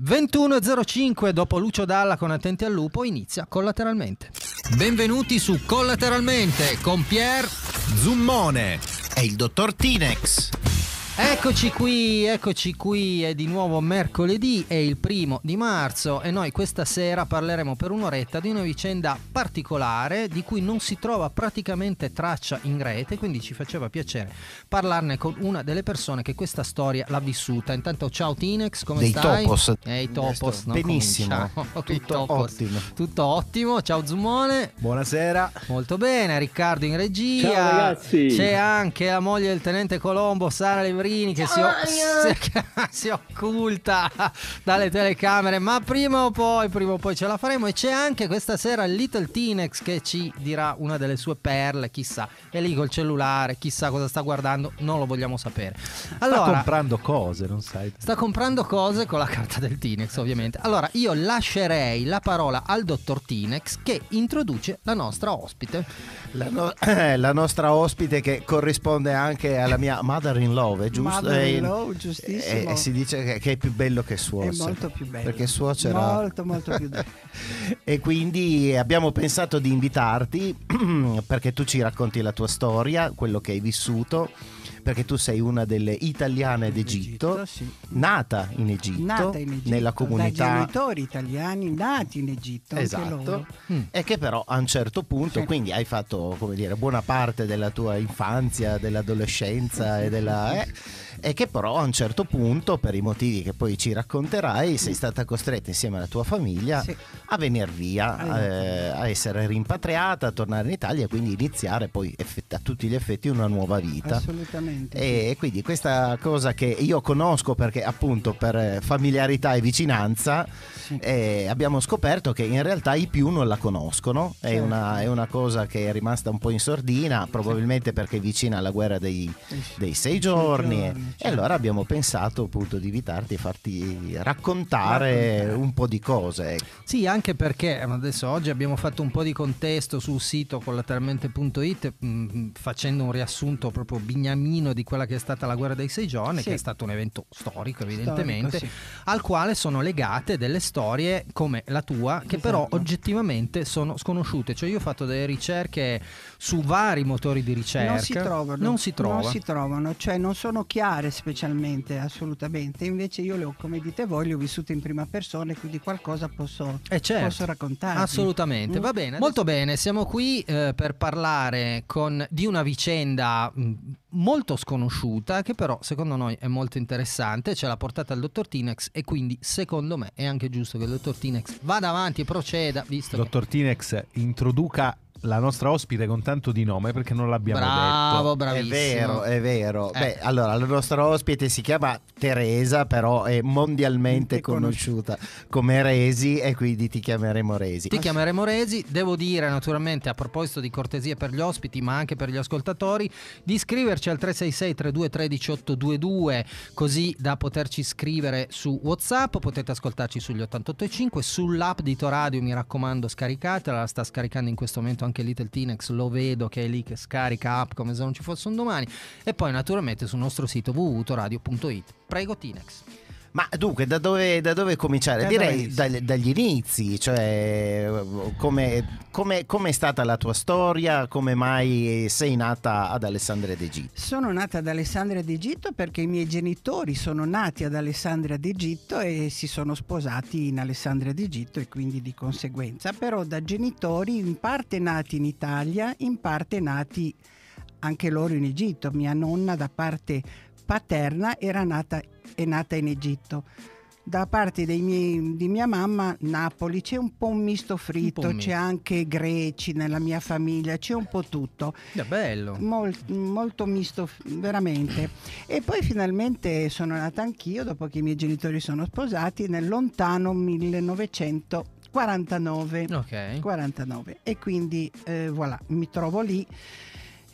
21.05 dopo Lucio Dalla con Attenti al Lupo inizia collateralmente. Benvenuti su Collateralmente con Pier Zummone e il dottor Tinex. Eccoci qui, eccoci qui, è di nuovo mercoledì, è il primo di marzo e noi questa sera parleremo per un'oretta di una vicenda particolare di cui non si trova praticamente traccia in rete, quindi ci faceva piacere parlarne con una delle persone che questa storia l'ha vissuta. Intanto ciao Tinex, come Dei stai? topos. Eh, i topos, no, Benissimo. Tutto ottimo. Tutto ottimo, ciao Zumone. Buonasera. Molto bene, Riccardo in regia. Ciao, ragazzi. C'è anche la moglie del tenente Colombo, Sara Levrini, che si, o- si- occulta dalle telecamere. Ma prima o poi, prima o poi ce la faremo. E c'è anche questa sera il Little Tinex che ci dirà una delle sue perle. Chissà, è lì col cellulare, chissà cosa sta guardando, non lo vogliamo sapere. Sta Allora, comprando cose, non sai. Sta comprando cose con la carta del Tinex, ovviamente. Allora, io lascerei la parola al dottor Tinex che introduce la nostra ospite. La, no- la nostra ospite che corrisponde anche alla mia mother-in-law, è giusto? Eh, giustissimo. eh, si dice che, che è più bello che È suocero. molto più bello. Perché suocera... Molto, molto più bello. e quindi abbiamo pensato di invitarti perché tu ci racconti la tua storia, quello che hai vissuto, perché tu sei una delle italiane d'Egitto, Egitto, sì. nata in Egitto, Nata in Egitto, nella da comunità genitori italiani nati in Egitto, anche Esatto. loro. Mm. E che però a un certo punto, Sì. quindi hai fatto come dire, buona parte della tua infanzia, dell'adolescenza e della. eh, e che però a un certo punto, per i motivi che poi ci racconterai, sei stata costretta insieme alla tua famiglia Sì. a venire via, eh, a essere rimpatriata, a tornare in Italia e quindi iniziare poi effett- a tutti gli effetti una nuova vita. Assolutamente. E quindi questa cosa che io conosco perché appunto per eh, familiarità e vicinanza Sì. eh, abbiamo scoperto che in realtà i più non la conoscono, è, Certo. una, è una cosa che è rimasta un po' in sordina, probabilmente perché è vicina alla guerra dei, dei sei giorni. giorni, e certo. allora abbiamo pensato appunto di invitarti e farti raccontare, Raccontare. un po' di cose. ecco. Sì, anche perché adesso oggi abbiamo fatto un po' di contesto sul sito collateralmente.it mh, facendo un riassunto proprio bignamino di quella che è stata la guerra dei sei giorni, Sì. che è stato un evento storico evidentemente, Storico, sì. al quale sono legate delle storie come la tua, che però Esatto. oggettivamente sono sconosciute. Cioè io ho fatto delle ricerche su vari motori di ricerca. Non si trovano. Non si trova. Non si trovano, cioè non sono chiare specialmente, assolutamente. Invece io le ho, come dite voi, le ho vissute in prima persona e quindi qualcosa posso, Eh, certo. posso raccontarvi. Assolutamente, Mm. va bene. Adesso- Molto bene, siamo qui eh, per parlare con- di una vicenda mh, molto sconosciuta che però secondo noi è molto interessante, ce l'ha portata il dottor Tinex e quindi secondo me è anche giusto che il dottor Tinex vada avanti e proceda, visto che... Dottor Tinex, introduca la nostra ospite con tanto di nome perché non l'abbiamo Bravo, detto. bravissimo. È vero, è vero. Eh. Beh, allora la nostra ospite si chiama Teresa, però è mondialmente È conosciuta come Resi e quindi ti chiameremo Resi. Ti chiameremo Resi, devo dire naturalmente a proposito di cortesie per gli ospiti ma anche per gli ascoltatori di iscriverci al 366 32 822 così da poterci scrivere su Whatsapp, potete ascoltarci sugli 885, sull'app di Toradio mi raccomando scaricatela, la sta scaricando in questo momento anche Little Tinex, lo vedo che è lì che scarica app come se non ci fosse un domani e poi naturalmente sul nostro sito www.toradio.it. Prego Tinex. Ma dunque, da dove, da dove cominciare? Da Direi dove dagli, dagli inizi, cioè come, come- come è stata la tua storia, come mai sei nata ad Alessandria d'Egitto? Sono nata ad Alessandria d'Egitto perché i miei genitori sono nati ad Alessandria d'Egitto e si sono sposati in Alessandria d'Egitto e quindi di conseguenza, però da genitori in parte nati in Italia, in parte nati anche loro in Egitto. Mia nonna da parte paterna era nata, è nata in Egitto. Da parte dei miei- di mia mamma, Napoli, c'è un po' un misto fritto, un misto. c'è anche greci nella mia famiglia, c'è un po' tutto È bello. mol- molto misto veramente e poi finalmente sono nata anch'io dopo che i miei genitori sono sposati nel lontano 1949 Ok. 49 e quindi eh, voilà mi trovo lì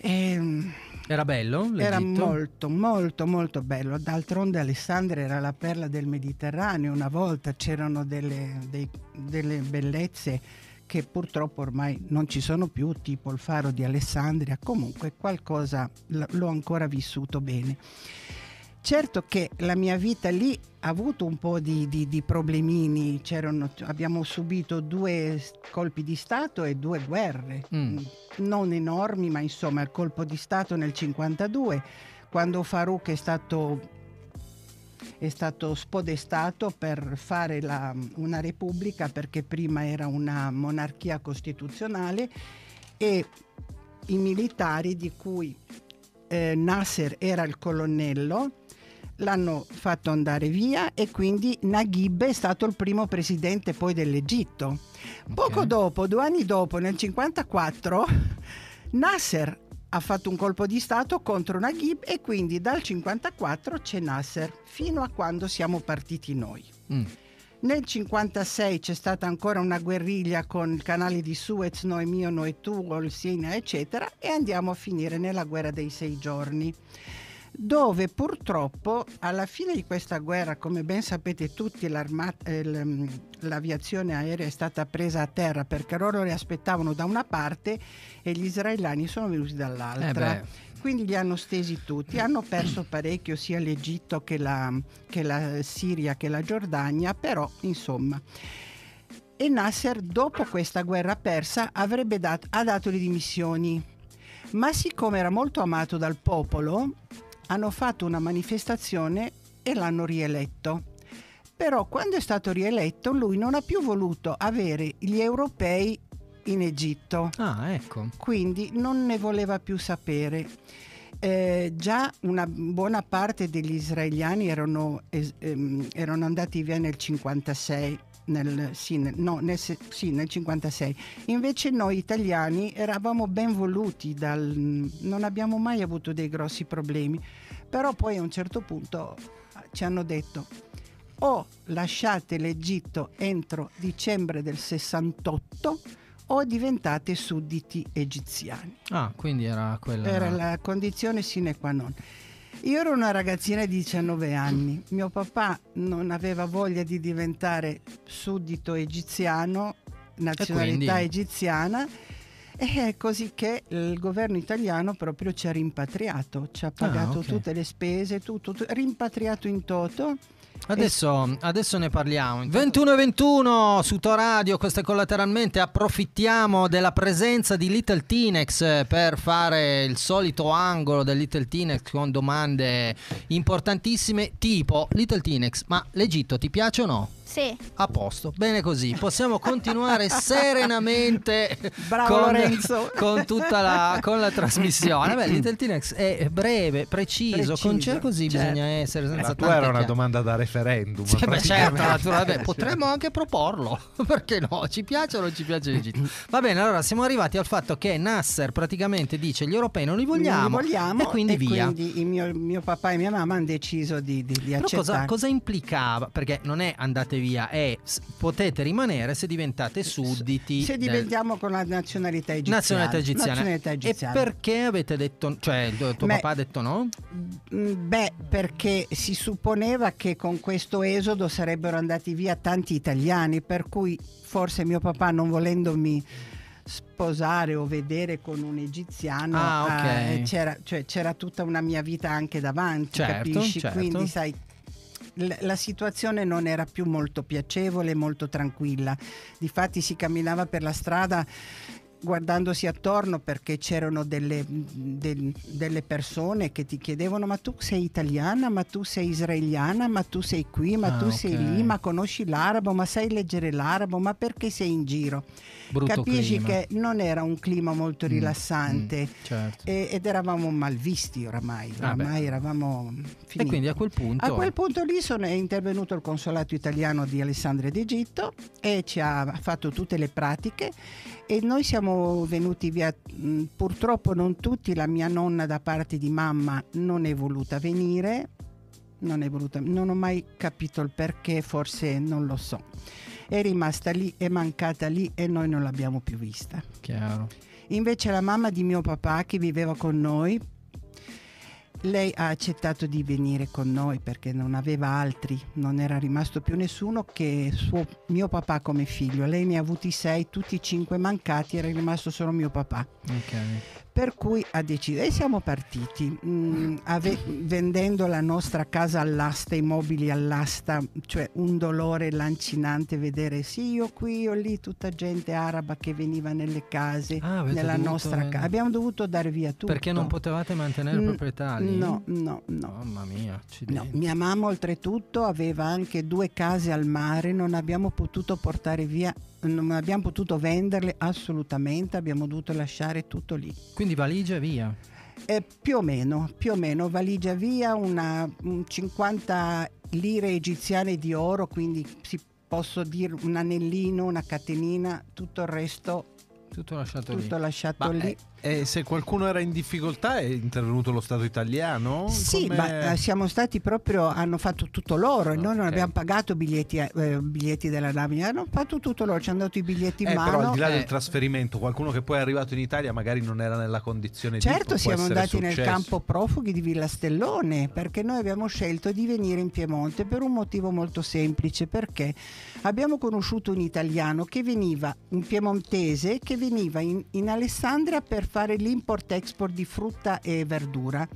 Ehm, Era bello? era l'Egitto? molto molto molto bello d'altronde Alessandria era la perla del Mediterraneo una volta c'erano delle, dei- delle bellezze che purtroppo ormai non ci sono più tipo il faro di Alessandria comunque qualcosa l'ho ancora vissuto bene Certo che la mia vita lì ha avuto un po' di, di, di problemini, C'erano, abbiamo subito due colpi di Stato e due guerre, Mm. non enormi, ma insomma il colpo di Stato nel 52, quando Farouk è stato, è stato spodestato per fare la- una repubblica perché prima era una monarchia costituzionale e i militari di cui eh, Nasser era il colonnello l'hanno fatto andare via e quindi Naguib è stato il primo presidente poi dell'Egitto. Poco Ok. dopo, due anni dopo, nel 54, Nasser ha fatto un colpo di Stato contro Naguib e quindi dal 54 c'è Nasser fino a quando siamo partiti noi. Mm. Nel 56 c'è stata ancora una guerriglia con il canale di Suez, noi mio, noi tu, il Siena, eccetera, e andiamo a finire nella guerra dei sei giorni, dove purtroppo alla fine di questa guerra, come ben sapete tutti, eh, l- l'aviazione aerea è stata presa a terra perché loro le aspettavano da una parte e gli israeliani sono venuti dall'altra. Eh. Quindi li hanno stesi tutti, hanno perso parecchio sia l'Egitto che la, che la Siria che la Giordania, però insomma. E Nasser dopo questa guerra persa avrebbe dato, ha dato le dimissioni, ma siccome era molto amato dal popolo, hanno fatto una manifestazione e l'hanno rieletto. Però quando è stato rieletto lui non ha più voluto avere gli europei in Egitto Ah, ecco. quindi non ne voleva più sapere. Eh, già una buona parte degli israeliani erano, ehm, erano andati via nel 56. Nel, sì, nel, no, nel, sì, nel 56. Invece noi italiani eravamo ben voluti, dal, non abbiamo mai avuto dei grossi problemi, però poi a un certo punto ci hanno detto o lasciate l'Egitto entro dicembre del 68 o diventate sudditi egiziani. Ah, quindi era quella. Era la condizione sine qua non. Io ero una ragazzina di 19 anni, mio papà non aveva voglia di diventare suddito egiziano, nazionalità quindi? egiziana, e è così che il governo italiano proprio ci ha rimpatriato, ci ha pagato Ah, ok. tutte le spese, tutto, tu- rimpatriato in toto. Adesso, adesso ne parliamo. 21 e 21 su Toradio, questo è collateralmente. Approfittiamo della presenza di Little Tinex per fare il solito angolo del Little Tinex con domande importantissime. Tipo, Little Tinex, ma l'Egitto ti piace o no? Sì, A posto, bene così. Possiamo continuare serenamente Bravo con, Lorenzo. con tutta la, con la trasmissione. Beh, Little Tinex è breve, preciso, Preciso, con c'è così certo. bisogna essere senza La tua tante era una chiacchiere. domanda da referendum. Sì, beh, certo, naturalmente. potremmo anche proporlo, perché no? Ci piace o non ci piace l'Egitto? Va bene, allora siamo arrivati al fatto che Nasser praticamente dice gli europei non li vogliamo, Non li vogliamo e quindi via. quindi il mio, mio papà e mia mamma hanno deciso di, di, di Però cosa, accettare. cosa implicava? Perché non è andate via, è potete rimanere se diventate sudditi. Se del- diventiamo con la nazionalità egiziana. Nazionalità egiziana. Nazionalità E egiziana. perché avete detto, cioè tuo Beh, papà ha detto no? Mm, Beh, perché si supponeva che con questo esodo sarebbero andati via tanti italiani, per cui forse mio papà non volendomi sposare o vedere con un egiziano Ah, ok. eh, c'era, cioè, c'era tutta una mia vita anche davanti, Certo, capisci? certo. Quindi sai la situazione non era più molto piacevole, molto tranquilla. Difatti si camminava per la strada guardandosi attorno perché c'erano delle, del- delle persone che ti chiedevano ma tu sei italiana, ma tu sei israeliana, ma tu sei qui, ma Ah, tu sei ok. lì, ma conosci l'arabo, ma sai leggere l'arabo, ma perché sei in giro? Brutto Capisci clima. che non era un clima molto Mm, rilassante mm, certo. e- ed eravamo malvisti oramai, Ah, oramai eravamo finiti. E quindi a quel punto... A quel punto lì sono, è intervenuto il consolato italiano di Alessandria d'Egitto e ci ha fatto tutte le pratiche e noi siamo venuti via, purtroppo non tutti, la mia nonna da parte di mamma non è voluta venire, non è voluta, non ho mai capito il perché, forse non lo so. È rimasta lì, è mancata lì e noi non l'abbiamo più vista. Chiaro. Invece la mamma di mio papà che viveva con noi, lei ha accettato di venire con noi perché non aveva altri, non era rimasto più nessuno che suo, mio papà come figlio. Lei ne ha avuti sei, tutti e cinque mancati, era rimasto solo mio papà. Ok. Per cui ha deciso e siamo partiti mm, ave- vendendo la nostra casa all'asta, i mobili all'asta, cioè un dolore lancinante vedere sì io qui, io lì, tutta gente araba che veniva nelle case, Ah, nella nostra casa. Abbiamo dovuto dare via tutto. Perché non potevate mantenere Mm, proprietà lì? No, no, no. Mamma mia, No, mia mamma oltretutto aveva anche due case al mare, non abbiamo potuto portare via, non abbiamo potuto venderle assolutamente, abbiamo dovuto lasciare tutto lì. Quindi valigia e via. Eh, più o meno, più o meno, valigia via una un 50 lire egiziane di oro, quindi si posso dire un anellino, una catenina, tutto il resto Tutto lasciato tutto lì. lasciato lì. eh, e se qualcuno era in difficoltà è intervenuto lo Stato italiano? Sì, Come- ma eh, siamo stati proprio, hanno fatto tutto loro e noi non abbiamo pagato biglietti, eh, biglietti della nave, hanno fatto tutto loro, ci hanno dato i biglietti in Eh, mano. però al di là eh. del trasferimento, qualcuno che poi è arrivato in Italia magari non era nella condizione di Certo, siamo andati nel successo. campo profughi di Villa Stellone perché noi abbiamo scelto di venire in Piemonte per un motivo molto semplice, perché abbiamo conosciuto un italiano che veniva, un piemontese, che veniva in, in Alessandria per fare l'import-export di frutta e verdura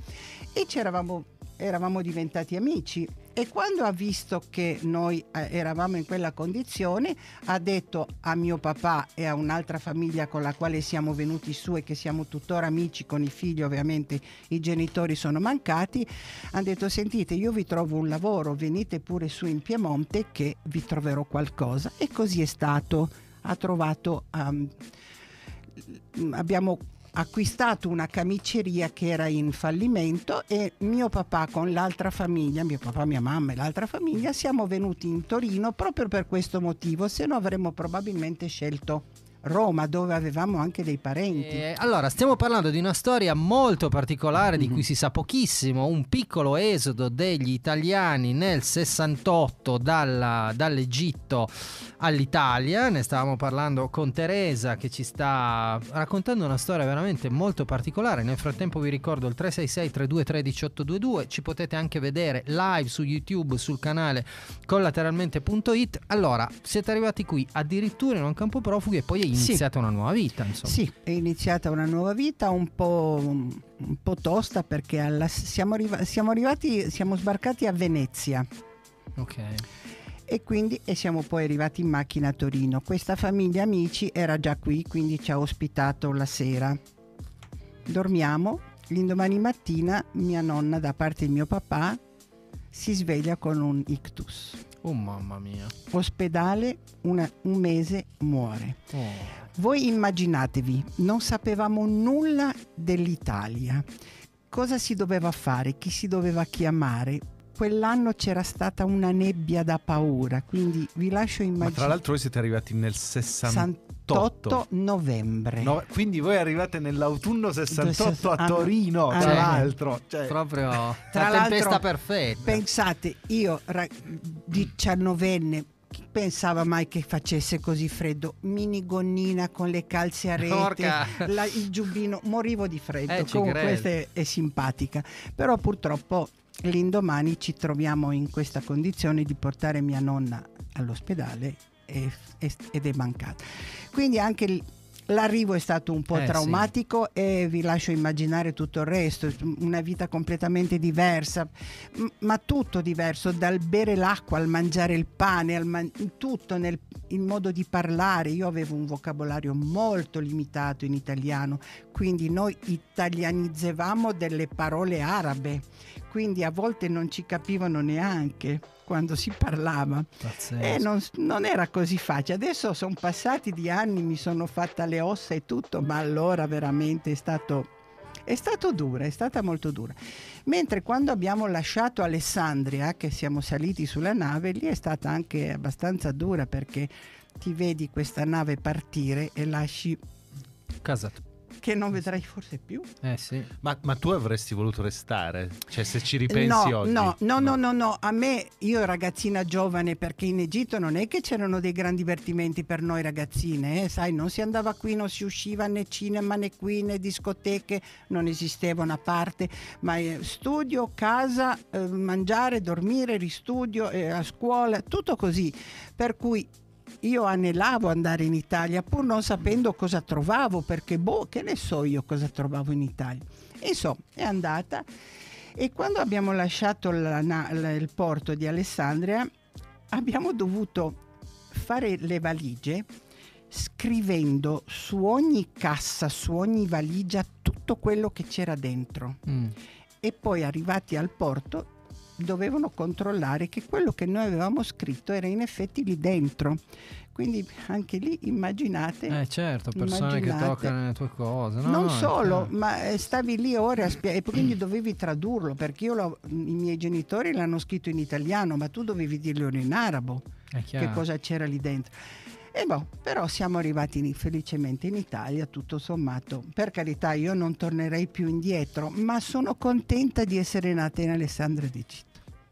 e eravamo, eravamo diventati amici. E quando ha visto che noi eh, eravamo in quella condizione, ha detto a mio papà e a un'altra famiglia con la quale siamo venuti su e che siamo tuttora amici con i figli, ovviamente i genitori sono mancati, hanno detto sentite io vi trovo un lavoro, venite pure su in Piemonte che vi troverò qualcosa. E così è stato, ha trovato, um, abbiamo acquistato una camiceria che era in fallimento e mio papà con l'altra famiglia, mio papà, mia mamma e l'altra famiglia siamo venuti in Torino proprio per questo motivo, se no avremmo probabilmente scelto Roma dove avevamo anche dei parenti. Eh, allora, stiamo parlando di una storia molto particolare di Mhm. cui si sa pochissimo, un piccolo esodo degli italiani nel 68 dalla- dall'Egitto all'Italia, ne stavamo parlando con Teresa che ci sta raccontando una storia veramente molto particolare, nel frattempo vi ricordo il 366 3213 822, ci potete anche vedere live su YouTube sul canale collateralmente.it, allora siete arrivati qui addirittura in un campo profughi e poi è Sì. iniziata una nuova vita, insomma. Sì, è iniziata una nuova vita un po', un po' tosta perché alla- siamo, arriva- siamo arrivati, siamo sbarcati a Venezia Ok. e quindi e siamo poi arrivati in macchina a Torino. Questa famiglia amici era già qui, quindi ci ha ospitato la sera. Dormiamo, l'indomani mattina mia nonna da parte di mio papà si sveglia con un ictus. Oh mamma mia. Ospedale, una- un mese muore. Oh. Voi immaginatevi, non sapevamo nulla dell'Italia, cosa si doveva fare, chi si doveva chiamare. Quell'anno c'era stata una nebbia da paura, quindi vi lascio Ma tra immaginare. l'altro voi siete arrivati nel 68. 8 novembre. No, quindi voi arrivate nell'autunno 68 a Ah, Torino, ah, tra no. l'altro. Cioè, Proprio Tra la l'altro, tempesta perfetta. Pensate, io diciannovenne, chi pensava mai che facesse così freddo? Minigonnina con le calze a rete, la- il giubbino, morivo di freddo. Eh, Comunque questa è, è simpatica. Però purtroppo l'indomani ci troviamo in questa condizione di portare mia nonna all'ospedale ed è mancata. Quindi anche il- L'arrivo è stato un po' Eh, sì. traumatico e vi lascio immaginare tutto il resto, una vita completamente diversa, ma tutto diverso, dal bere l'acqua al mangiare il pane, al man- tutto nel modo di parlare. Io avevo un vocabolario molto limitato in italiano, quindi noi italianizzavamo delle parole arabe, quindi a volte non ci capivano neanche quando si parlava. Pazzesco. E non, non era così facile. Adesso sono passati di anni, mi sono fatta le ossa e tutto, ma allora veramente è stato, è stato dura, è stata molto dura. Mentre quando abbiamo lasciato Alessandria, che siamo saliti sulla nave, lì è stata anche abbastanza dura perché ti vedi questa nave partire e lasci Casa. Che non vedrai forse più. Eh sì. ma, ma tu avresti voluto restare? Cioè, se ci ripensi no, oggi? No, no, no, no, no, a me, io ragazzina giovane, perché in Egitto non è che c'erano dei gran divertimenti per noi ragazzine, eh, sai, non si andava qui, non si usciva né cinema né qui né discoteche, non esistevano a parte, ma eh, studio, casa, eh, mangiare, dormire, ristudio, eh, a scuola, tutto così. Per cui io anelavo andare in Italia pur non sapendo cosa trovavo, perché boh, che ne so io cosa trovavo in Italia. Insomma, è andata e quando abbiamo lasciato la, la, il porto di Alessandria abbiamo dovuto fare le valigie scrivendo su ogni cassa, su ogni valigia tutto quello che c'era dentro. Mm. E poi arrivati al porto dovevano controllare che quello che noi avevamo scritto era in effetti lì dentro. Quindi anche lì immaginate. Eh certo, persone immaginate. che toccano le tue cose. No, non no, solo, certo. ma eh, stavi lì ore a spiegare, e quindi dovevi tradurlo, perché i miei genitori l'hanno scritto in italiano, ma tu dovevi dirlo in arabo che cosa c'era lì dentro. E boh, però siamo arrivati in, felicemente in Italia, tutto sommato. Per carità, io non tornerei più indietro, ma sono contenta di essere nata in Alessandria di Città.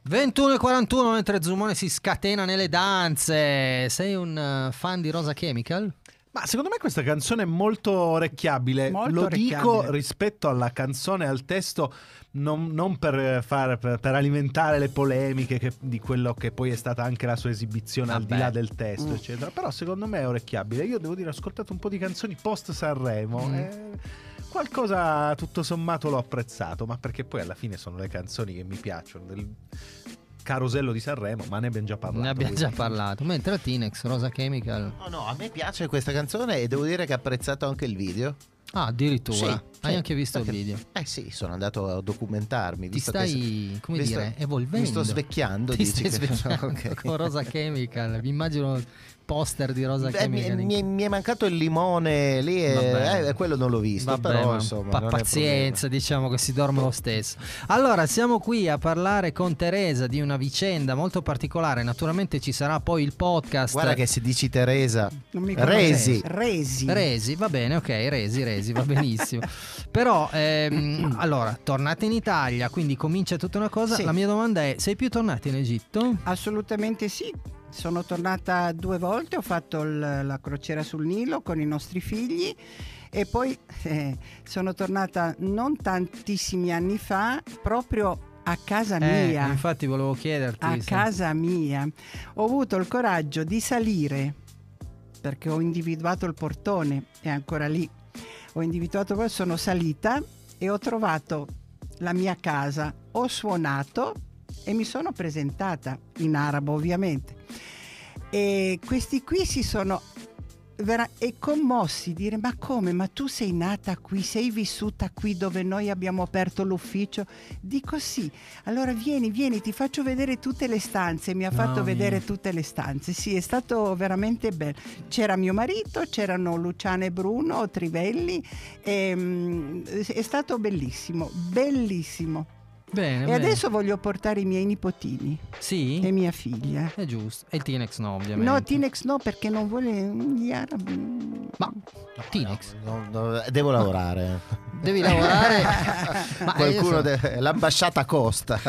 21.41 mentre Zumone si scatena nelle danze. Sei un eh, fan di Rosa Chemical? Ma secondo me questa canzone è molto orecchiabile. Molto Lo orecchiabile. dico rispetto alla canzone, al testo, non, non per, far, per, per, alimentare le polemiche che, di quello che poi è stata anche la sua esibizione Vabbè. al di là del testo, mm. eccetera. Però secondo me è orecchiabile. Io devo dire, ho ascoltato un po' di canzoni post Sanremo. Mm. E qualcosa tutto sommato l'ho apprezzato, ma perché poi alla fine sono le canzoni che mi piacciono. Del carosello di Sanremo, ma ne abbiamo già parlato. Ne abbiamo già parlato. Mentre Tinex, Rosa Chemical. No, no, a me piace questa canzone e devo dire che ho apprezzato anche il video. Ah, addirittura. Sì, Hai sì, anche visto perché, il video? Eh sì, sono andato a documentarmi. Ti stai, come visto, dire, evolvendo. Mi sto svecchiando. Ti dici stai svecchiando okay. con Rosa Chemical. Vi immagino poster di Rosa Beh, mi, mi, mi, è mancato il limone lì e eh, quello non l'ho visto Vabbè, però insomma pa- pazienza diciamo che si dorme lo stesso. Allora siamo qui a parlare con Teresa di una vicenda molto particolare. Naturalmente ci sarà poi il podcast. Guarda che se dici Teresa Resi. Resi. Resi va bene ok Resi Resi va benissimo. Però ehm, allora tornate in Italia quindi comincia tutta una cosa. Sì. la mia domanda è sei più tornata in Egitto? assolutamente sì sono tornata due volte, ho fatto l- la crociera sul Nilo con i nostri figli e poi eh, sono tornata non tantissimi anni fa proprio a casa eh, mia. Infatti volevo chiederti. A se... casa mia. Ho avuto il coraggio di salire perché ho individuato il portone, è ancora lì. Ho individuato, sono salita e ho trovato la mia casa. Ho suonato e mi sono presentata in arabo ovviamente. E questi qui si sono vera- e commossi dire ma come? Ma tu sei nata qui? Sei vissuta qui dove noi abbiamo aperto l'ufficio? Dico sì. Allora vieni vieni ti faccio vedere tutte le stanze. Mi ha fatto oh, vedere tutte le stanze. Sì è stato veramente bello c'era mio marito c'erano Luciana e Bruno Trivelli e, um, è stato bellissimo bellissimo Bene, e bene. adesso voglio portare i miei nipotini. Sì? E mia figlia. È giusto. E il Tinex no, ovviamente. No, Tinex no, perché non vuole gli arabi. Ma Tinex? No, no, devo lavorare. Devi lavorare. Ma Qualcuno deve... l'ambasciata costa.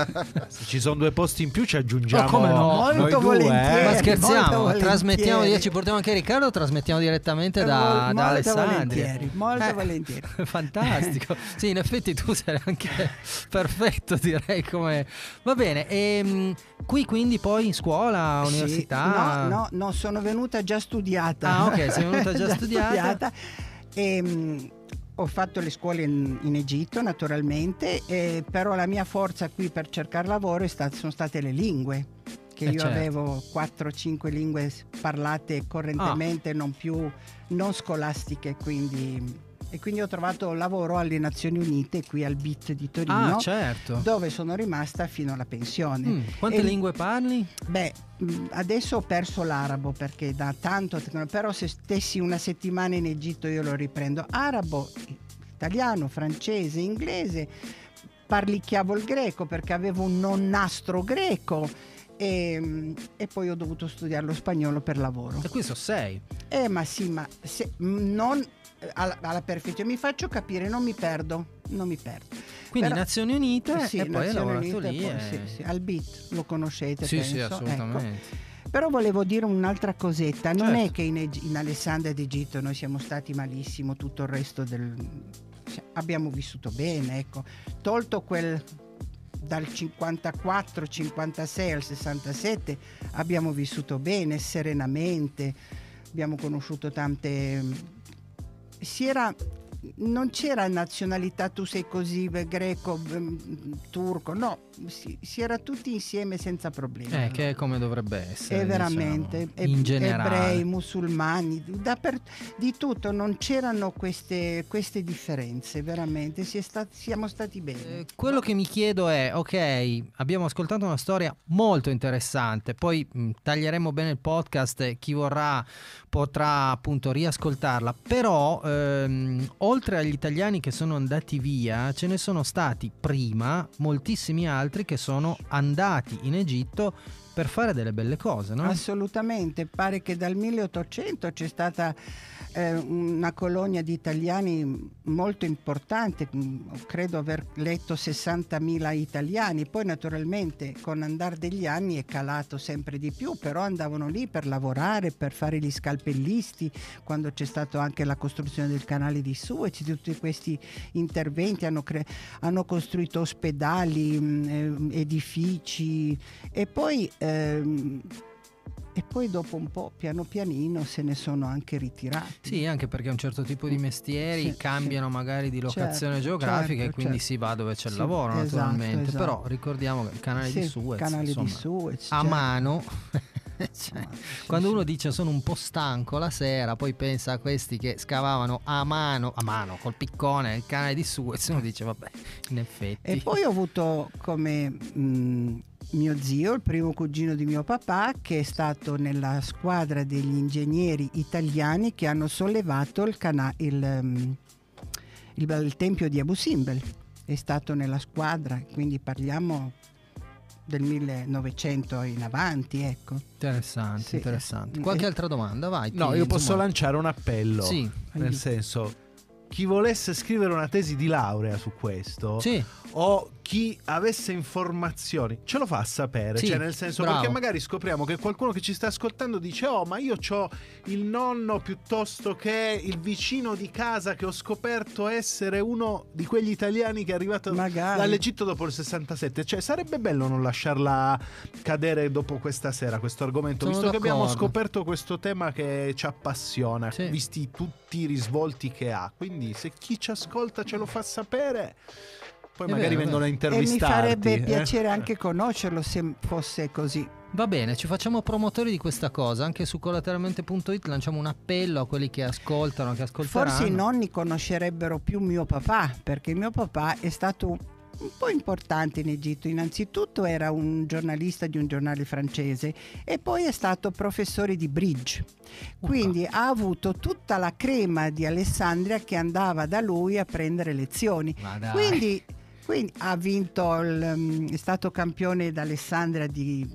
Se ci sono due posti in più ci aggiungiamo. Oh, come no? Molto volentieri. Eh? Ma scherziamo, trasmettiamo, io ci portiamo anche Riccardo, trasmettiamo direttamente da, da Alessandria. Volentieri, molto eh, volentieri. Fantastico. Sì, in effetti tu sei anche perfetto, direi come Va bene, e ehm, qui quindi poi in scuola, università? Sì, no, no, no, sono venuta già studiata. Ah, ok, sei venuta già, già studiata. studiata. E, um, ho fatto le scuole in, in Egitto naturalmente, eh, però la mia forza qui per cercare lavoro stat- sono state le lingue che eh io certo. avevo 4-5 lingue parlate correntemente, ah. non più non scolastiche, quindi e quindi ho trovato lavoro alle Nazioni Unite qui al BIT di Torino ah, certo. dove sono rimasta fino alla pensione mm, quante e, lingue parli? beh mm, adesso ho perso l'arabo perché da tanto però se stessi una settimana in Egitto io lo riprendo arabo italiano francese inglese parlicchiavo il greco perché avevo un nonnastro greco e, e, poi ho dovuto studiare lo spagnolo per lavoro. E qui sono sei. Eh, ma sì, ma se, non alla, alla perfezione. Mi faccio capire, non mi perdo. Non mi perdo. Quindi Però, Nazioni Unite sì, e poi hai lavorato lì. Poi, e... sì, sì. Al BIT lo conoscete. Sì, penso. sì, assolutamente. Ecco. Però volevo dire un'altra cosetta, non certo. è che in, in Alessandria d'Egitto noi siamo stati malissimo, tutto il resto del... abbiamo vissuto bene, ecco. Tolto quel dal 54-56 al 67 abbiamo vissuto bene, serenamente, abbiamo conosciuto tante... Si era non c'era nazionalità, tu sei così, greco, turco, no, si, si, era tutti insieme senza problemi. Eh, che è come dovrebbe essere. È veramente, diciamo, in generale. ebrei, musulmani, per, di tutto, non c'erano queste, queste differenze, veramente, si stat, siamo stati bene. Eh, quello che mi chiedo è, ok, abbiamo ascoltato una storia molto interessante, poi mh, taglieremo bene il podcast, chi vorrà potrà appunto riascoltarla, però ehm, oltre agli italiani che sono andati via, ce ne sono stati prima moltissimi altri che sono andati in Egitto per fare delle belle cose, no? Assolutamente, pare che dal 1800 c'è stata eh, una colonia di italiani molto importante, credo aver letto 60.000 italiani, poi naturalmente con andare degli anni è calato sempre di più, però andavano lì per lavorare, per fare gli scalpellisti, quando c'è stata anche la costruzione del canale di Suez, tutti questi interventi hanno, cre- hanno costruito ospedali, mh, eh, edifici e poi... Ehm, e poi dopo un po' piano pianino se ne sono anche ritirati. Sì, anche perché un certo tipo di mestieri sì, cambiano sì. magari di locazione certo, geografica certo, e quindi certo. si va dove c'è il lavoro esatto, naturalmente, esatto. però ricordiamo che il canale di Suez, canale insomma, di Suez a certo. mano cioè, quando uno dice sono un po' stanco la sera, poi pensa a questi che scavavano a mano, a mano col piccone il canale di Suez, uno dice vabbè, in effetti. E poi ho avuto come mh, mio zio, il primo cugino di mio papà, che è stato nella squadra degli ingegneri italiani che hanno sollevato il, cana- il, um, il, il tempio di Abu Simbel. È stato nella squadra, quindi parliamo del 1900 in avanti, ecco. Interessante, sì. interessante. Qualche altra domanda? Vai. No, io posso insomma... lanciare un appello. Sì. Nel senso, chi volesse scrivere una tesi di laurea su questo sì. O chi avesse informazioni ce lo fa sapere, sì, cioè nel senso bravo. perché magari scopriamo che qualcuno che ci sta ascoltando dice "Oh, ma io ho il nonno piuttosto che il vicino di casa che ho scoperto essere uno di quegli italiani che è arrivato magari. dall'Egitto dopo il 67". Cioè sarebbe bello non lasciarla cadere dopo questa sera questo argomento, Sono visto d'accordo. che abbiamo scoperto questo tema che ci appassiona, sì. visti tutti i risvolti che ha. Quindi se chi ci ascolta ce lo fa sapere poi è magari vero, vengono a intervistarti. E mi farebbe eh? piacere anche conoscerlo se fosse così. Va bene, ci facciamo promotori di questa cosa. Anche su collateralmente.it lanciamo un appello a quelli che ascoltano, che ascolteranno. Forse i nonni conoscerebbero più mio papà, perché mio papà è stato un po' importante in Egitto. Innanzitutto era un giornalista di un giornale francese e poi è stato professore di bridge. Quindi okay. ha avuto tutta la crema di Alessandria che andava da lui a prendere lezioni. Quindi quindi ha vinto, il, mm, è stato campione d'Alessandria di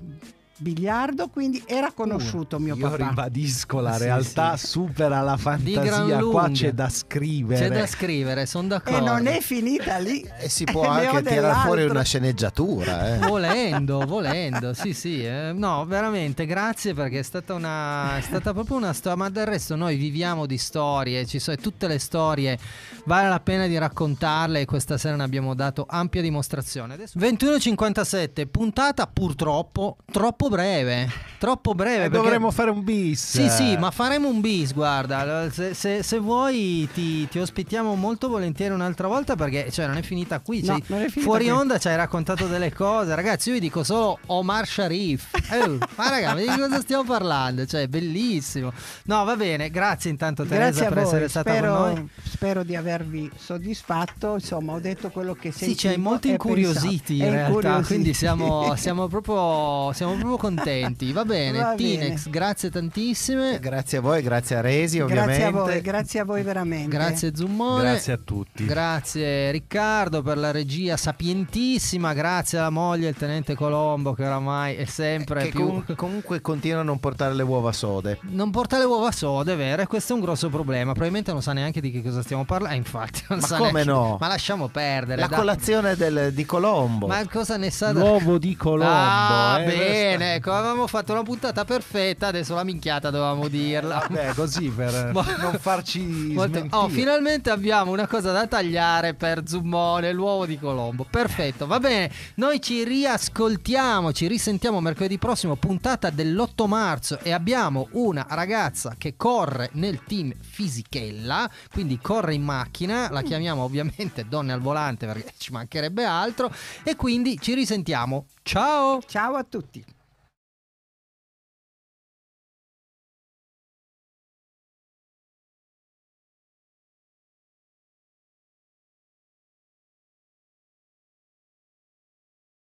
biliardo, quindi era conosciuto uh, mio io papà. Io ribadisco, la sì, realtà sì. supera la fantasia, qua c'è da scrivere. C'è da scrivere, sono d'accordo. E non è finita lì. E si può anche tirare fuori una sceneggiatura. Eh. Volendo, volendo, sì sì. Eh. No, veramente, grazie perché è stata, una, è stata proprio una storia, ma del resto noi viviamo di storie, ci sono tutte le storie, vale la pena di raccontarle e questa sera ne abbiamo dato ampia dimostrazione. Adesso... 21.57, puntata purtroppo troppo troppo breve. Troppo breve. Eh, dovremmo fare un bis. Sì, sì, ma faremo un bis. Guarda, se, se, se vuoi ti, ti, ospitiamo molto volentieri un'altra volta perché cioè, non è finita qui. No, cioè, finita fuori qui. onda ci hai raccontato delle cose. Ragazzi, io vi dico solo Omar Sharif. Eh, ma raga, di cosa stiamo parlando? Cioè, bellissimo. No, va bene. Grazie intanto Teresa Grazie per essere stata spero, con noi. Spero di avervi soddisfatto. Insomma, ho detto quello che sentivo. Sì, ci hai molto incuriositi in realtà. Incuriositi. Quindi siamo, siamo, proprio, siamo proprio proprio contenti. Va bene, Va Tinex, bene. grazie tantissime. Grazie a voi, grazie a Resi ovviamente. Grazie a voi, grazie a voi veramente. Grazie Zummone. Grazie a tutti. Grazie Riccardo per la regia sapientissima, grazie alla moglie il tenente Colombo che oramai è sempre che più... Com- comunque continua a non portare le uova sode. Non porta le uova sode, vero, e questo è un grosso problema. Probabilmente non sa neanche di che cosa stiamo parlando, eh, infatti non Ma sa come neanche... no? Ma lasciamo perdere. La da... colazione del, di Colombo. Ma cosa ne sa? L'uovo di Colombo. Ah, eh, bene, bene, ecco, avevamo fatto una puntata perfetta, adesso la minchiata dovevamo dirla. Vabbè, così per non farci Molto... Oh, finalmente abbiamo una cosa da tagliare per Zummone, l'uovo di Colombo. Perfetto, va bene. Noi ci riascoltiamo, ci risentiamo mercoledì prossimo, puntata dell'8 marzo e abbiamo una ragazza che corre nel team Fisichella, quindi corre in macchina, la chiamiamo ovviamente donne al volante perché ci mancherebbe altro e quindi ci risentiamo. Ciao! Ciao a tutti!